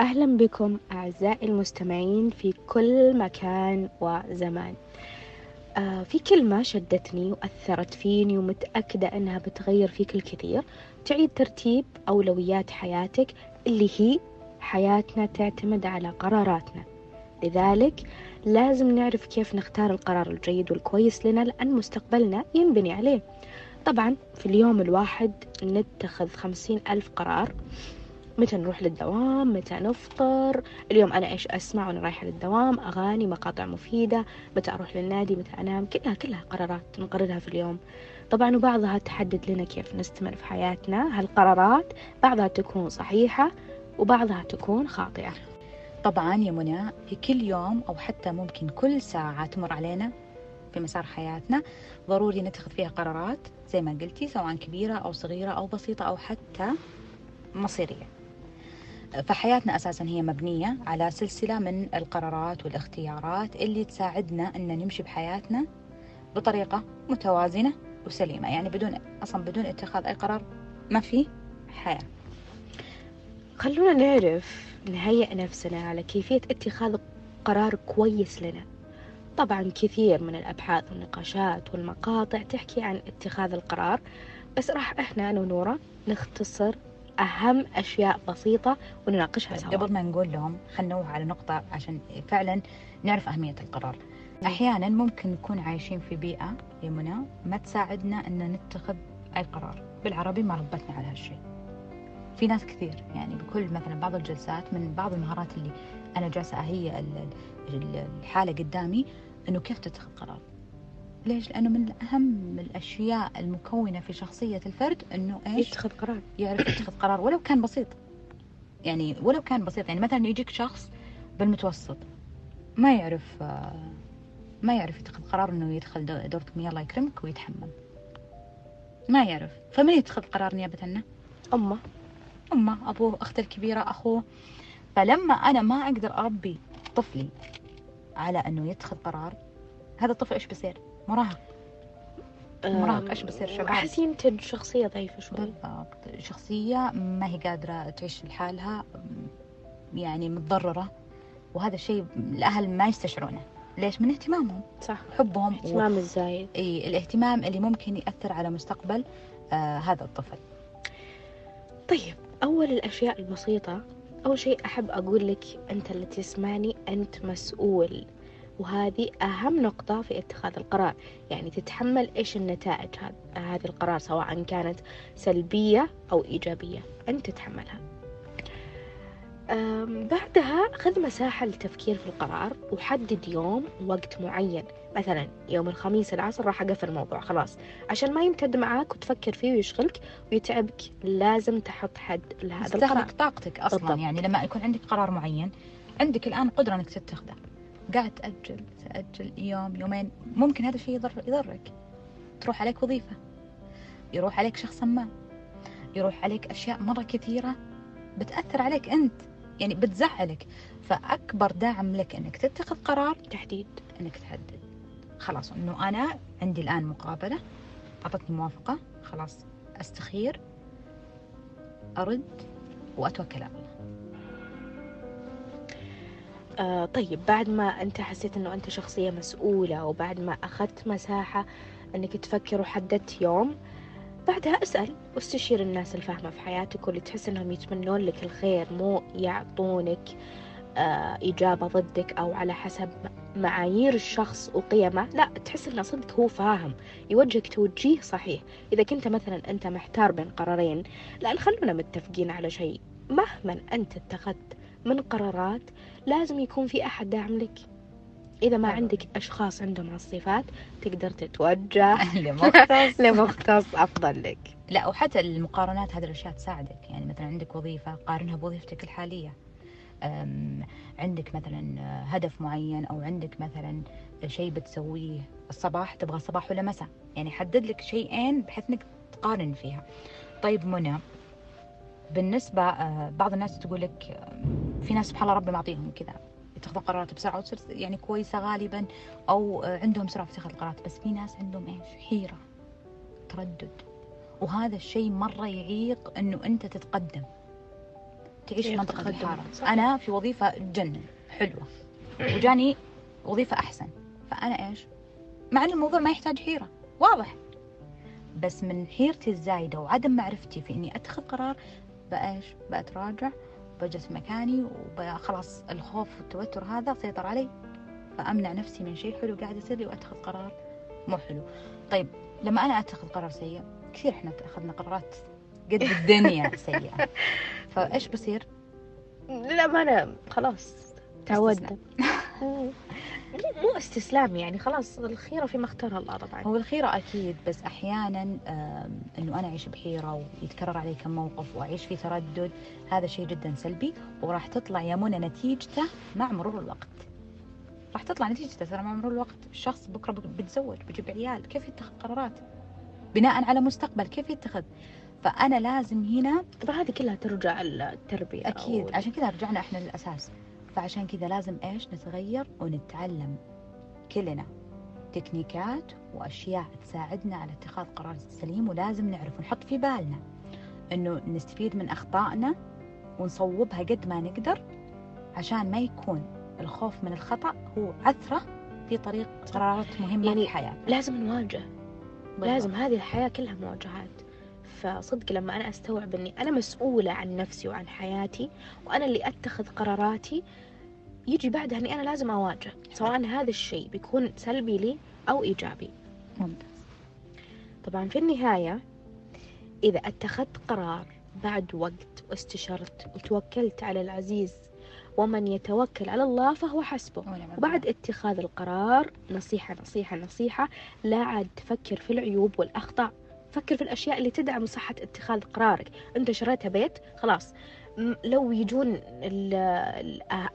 أهلا بكم أعزائي المستمعين في كل مكان وزمان. آه في كلمة شدتني وأثرت فيني ومتأكدة أنها بتغير فيك الكثير. تعيد ترتيب أولويات حياتك اللي هي حياتنا تعتمد على قراراتنا. لذلك لازم نعرف كيف نختار القرار الجيد والكويس لنا لأن مستقبلنا ينبني عليه. طبعا في اليوم الواحد نتخذ خمسين ألف قرار. متى نروح للدوام؟ متى نفطر؟ اليوم أنا إيش أسمع وأنا رايحة للدوام؟ أغاني مقاطع مفيدة متى أروح للنادي؟ متى أنام؟ كلها كلها قرارات نقررها في اليوم. طبعا وبعضها تحدد لنا كيف نستمر في حياتنا. هالقرارات بعضها تكون صحيحة وبعضها تكون خاطئة. طبعا يا منى في كل يوم أو حتى ممكن كل ساعة تمر علينا في مسار حياتنا. ضروري نتخذ فيها قرارات زي ما قلتي سواء كبيرة أو صغيرة أو بسيطة أو حتى مصيرية. فحياتنا أساسا هي مبنية على سلسلة من القرارات والاختيارات اللي تساعدنا أن نمشي بحياتنا بطريقة متوازنة وسليمة. يعني بدون أصلا بدون اتخاذ أي قرار ما في حياة. خلونا نعرف نهيئ نفسنا على كيفية اتخاذ قرار كويس لنا. طبعا كثير من الأبحاث والنقاشات والمقاطع تحكي عن اتخاذ القرار بس راح إحنا أنا ونورة نختصر أهم أشياء بسيطة ونناقشها سوا. قبل ما نقول لهم خلينا نوه على نقطة عشان فعلا نعرف أهمية القرار. أحيانا ممكن نكون عايشين في بيئة يا منى ما تساعدنا أن نتخذ أي قرار بالعربي ما ربتنا على هالشيء. في ناس كثير يعني بكل مثلا بعض الجلسات من بعض المهارات اللي أنا جالسة ال- الحالة قدامي أنه كيف تتخذ قرار. ليش؟ لأنه من أهم الأشياء المكونة في شخصية الفرد أنه إيش؟ يتخذ قرار. يعرف يتخذ قرار ولو كان بسيط. يعني ولو كان بسيط يعني مثلا يجيك شخص بالمتوسط ما يعرف آه، ما يعرف يتخذ قرار إنه يدخل دو- دورة مياه الله يكرمك ويتحمم. ما يعرف. فمن يتخذ قرار نيابة عنه؟ أمه. أمه أبوه أخته الكبيرة أخوه. فلما أنا ما أقدر أربي طفلي على أنه يتخذ قرار هذا الطفل إيش بيصير؟ مراهق. مراهق، إيش بيصير شباب؟ أحس ينتج شخصية ضعيفة شوي. بالضبط. شخصية ما هي قادرة تعيش لحالها يعني متضررة. وهذا الشيء الأهل ما يستشعرونه. ليش؟ من اهتمامهم. صح. حبهم و... اهتمام الزايد. إي الاهتمام اللي ممكن يأثر على مستقبل آه هذا الطفل. طيب أول الأشياء البسيطة أول شيء أحب أقول لك أنت اللي تسمعني أنت مسؤول. وهذه أهم نقطة في اتخاذ القرار. يعني تتحمل إيش النتائج هذ- هذه القرار سواء كانت سلبية أو إيجابية. أنت تتحملها. بعدها خذ مساحة للتفكير في القرار وحدد يوم ووقت معين. مثلا يوم الخميس العصر راح أقفل الموضوع خلاص. عشان ما يمتد معاك وتفكر فيه ويشغلك ويتعبك لازم تحط حد لهذا القرار. طاقتك أصلا. بالضبط. يعني لما يكون عندك قرار معين عندك الآن قدرة أنك تتخذه قاعد تأجل تأجل يوم يومين. ممكن هذا الشيء يضر يضرك. تروح عليك وظيفة. يروح عليك شخص ما. يروح عليك أشياء مرة كثيرة بتأثر عليك أنت. يعني بتزعلك. فأكبر داعم لك أنك تتخذ قرار. تحديد. أنك تحدد. خلاص أنه أنا عندي الآن مقابلة. أعطتني موافقة. خلاص أستخير أرد وأتوكل على آه طيب بعد ما أنت حسيت أنه أنت شخصية مسؤولة وبعد ما أخذت مساحة أنك تفكر وحددت يوم بعدها أسأل واستشير الناس الفاهمة في حياتك واللي تحس أنهم يتمنون لك الخير مو يعطونك آه إجابة ضدك أو على حسب معايير الشخص وقيمه لا تحس انه صدق هو فاهم يوجهك توجيه صحيح. إذا كنت مثلا أنت محتار بين قرارين لا خلونا متفقين على شيء. مهما أنت اتخذت من قرارات لازم يكون في أحد داعم لك. إذا ما طبعاً. عندك أشخاص عندهم هالصفات تقدر تتوجه. لمختص. لمختص أفضل لك. لا وحتى المقارنات هذه الأشياء تساعدك. يعني مثلا عندك وظيفة قارنها بوظيفتك الحالية. أم، عندك مثلا هدف معين أو عندك مثلا شيء بتسويه الصباح تبغى صباح ولا مساء. يعني حدد لك شيئين بحيث إنك تقارن فيها. طيب منى بالنسبة آه، بعض الناس تقول لك آه، في ناس سبحان الله ربي معطيهم كذا يتخذون قرارات بسرعة وتصير يعني كويسة غالبا آه، عندهم سرعة في اتخاذ القرارات بس في ناس عندهم إيش حيرة تردد. وهذا الشيء مرة يعيق إنه أنت تتقدم تعيش في تقدم. الحارة. صح. أنا في وظيفة تجنن حلوة وجاني وظيفة أحسن. فأنا إيش؟ مع أن الموضوع ما يحتاج حيرة واضح. بس من حيرتي الزايدة وعدم معرفتي في إني أتخذ قرار بإيش؟ بأتراجع بجلس في مكاني وخلاص الخوف والتوتر هذا سيطر علي فأمنع نفسي من شيء حلو قاعد يصير لي وأتخذ قرار مو حلو. طيب لما أنا أتخذ قرار سيء كثير إحنا أخذنا قرارات قد الدنيا سيئة. فإيش بصير؟ للأمانة خلاص تعودنا مو مو استسلام يعني خلاص الخيرة فيما اختار الله طبعا. هو الخيرة أكيد بس أحيانا آم، إنه أنا أعيش بحيرة ويتكرر علي كم موقف وأعيش في تردد هذا شيء جدا سلبي وراح تطلع يا منى نتيجته مع مرور الوقت. راح تطلع نتيجته ترى مع مرور الوقت. الشخص بكرة بك- بيتزوج بيجيب عيال كيف يتخذ قرارات؟ بناء على مستقبل كيف يتخذ؟ فأنا لازم هنا طبعا هذه كلها ترجع التربية أكيد أو- عشان كذا رجعنا إحنا للأساس. فعشان كذا لازم إيش نتغير ونتعلم كلنا. تكنيكات وأشياء تساعدنا على اتخاذ قرار سليم ولازم نعرف ونحط في بالنا إنه نستفيد من أخطائنا ونصوبها قد ما نقدر عشان ما يكون الخوف من الخطأ هو عثرة في طريق قرارات مهمة يعني في حياتنا لازم نواجه. لازم هذه الحياة كلها مواجهات. فصدق لما أنا أستوعب أني أنا مسؤولة عن نفسي وعن حياتي وأنا اللي أتخذ قراراتي يجي بعدها أني أنا لازم أواجه سواء هذا الشيء بيكون سلبي لي أو إيجابي. ممتاز. طبعا في النهاية إذا أتخذت قرار بعد وقت واستشرت وتوكلت على العزيز ومن يتوكل على الله فهو حسبه. وبعد اتخاذ القرار نصيحة نصيحة نصيحة لا عاد تفكر في العيوب والأخطاء. فكر في الأشياء اللي تدعم صحة اتخاذ قرارك. أنت شريتها بيت خلاص. لو يجون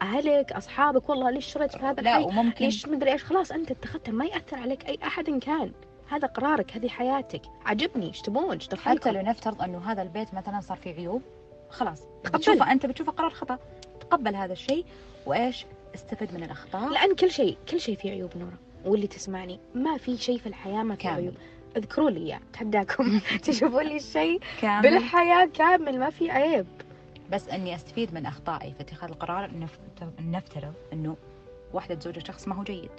أهلك أصحابك والله ليش شريت في هذا لا الحي؟ وممكن ليش مدري إيش؟ خلاص أنت اتخذتها ما يأثر عليك أي أحد إن كان. هذا قرارك هذه حياتك. عجبني. إيش تبون؟ إيش حتى لو نفترض أنه هذا البيت مثلا صار فيه عيوب خلاص. تقبل. بتشوفه أنت بتشوفه قرار خطأ. تقبل هذا الشيء وإيش؟ استفد من الأخطاء. لأن كل شيء كل شيء فيه عيوب نورة واللي تسمعني ما في شيء في الحياة ما فيه. عيوب. اذكروا لي إياه اتحداكم تشوفوا لي الشيء كامل. بالحياة كامل ما في عيب. بس أني أستفيد من أخطائي في اتخاذ القرار نف- نفترض إنه واحدة تزوج شخص ما هو جيد.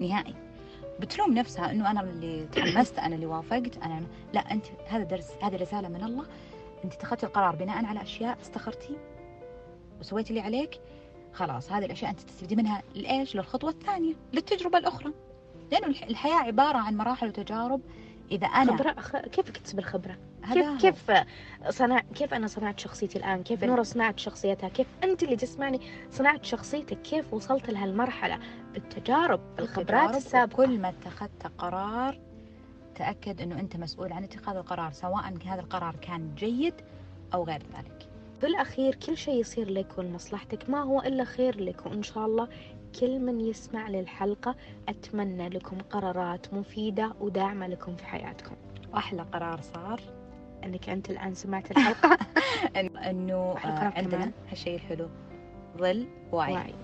نهائي. بتلوم نفسها إنه أنا اللي تحمست أنا اللي وافقت أنا لا أنت هذا درس هذه رسالة من الله. أنت اتخذتي القرار بناء على أشياء استخرتي وسويتي اللي عليك. خلاص هذه الأشياء أنت تستفيدي منها لإيش؟ للخطوة الثانية للتجربة الأخرى. لأنه الح- الحياة عبارة عن مراحل وتجارب. إذا أنا خبرة أخ... كيف اكتسب الخبرة؟ هذا كيف. كيف صنع كيف أنا صنعت شخصيتي الآن؟ كيف نورة صنعت شخصيتها؟ كيف أنت اللي تسمعني صنعت شخصيتك؟ كيف وصلت لهالمرحلة؟ بالتجارب بالخبرات السابقة. كل ما اتخذت قرار تأكد أنه أنت مسؤول عن اتخاذ القرار سواء هذا القرار كان جيد أو غير ذلك. بالأخير كل شيء يصير لك ولمصلحتك ما هو إلا خير لك وإن شاء الله كل من يسمع للحلقة أتمنى لكم قرارات مفيدة وداعمة لكم في حياتكم. وأحلى قرار صار. أنك أنت الآن سمعت الحلقة. أنه أحلى آه، عندنا. هالشيء الحلو ظل وعي واعي.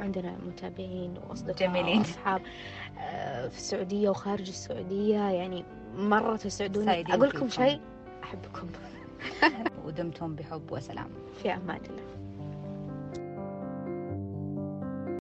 عندنا متابعين وأصدقاء جميلين. وأصحاب آه، في السعودية وخارج السعودية. يعني مرة تسعدوني. أقول لكم. شيء أحبكم. ودمتم بحب وسلام. في أمان الله.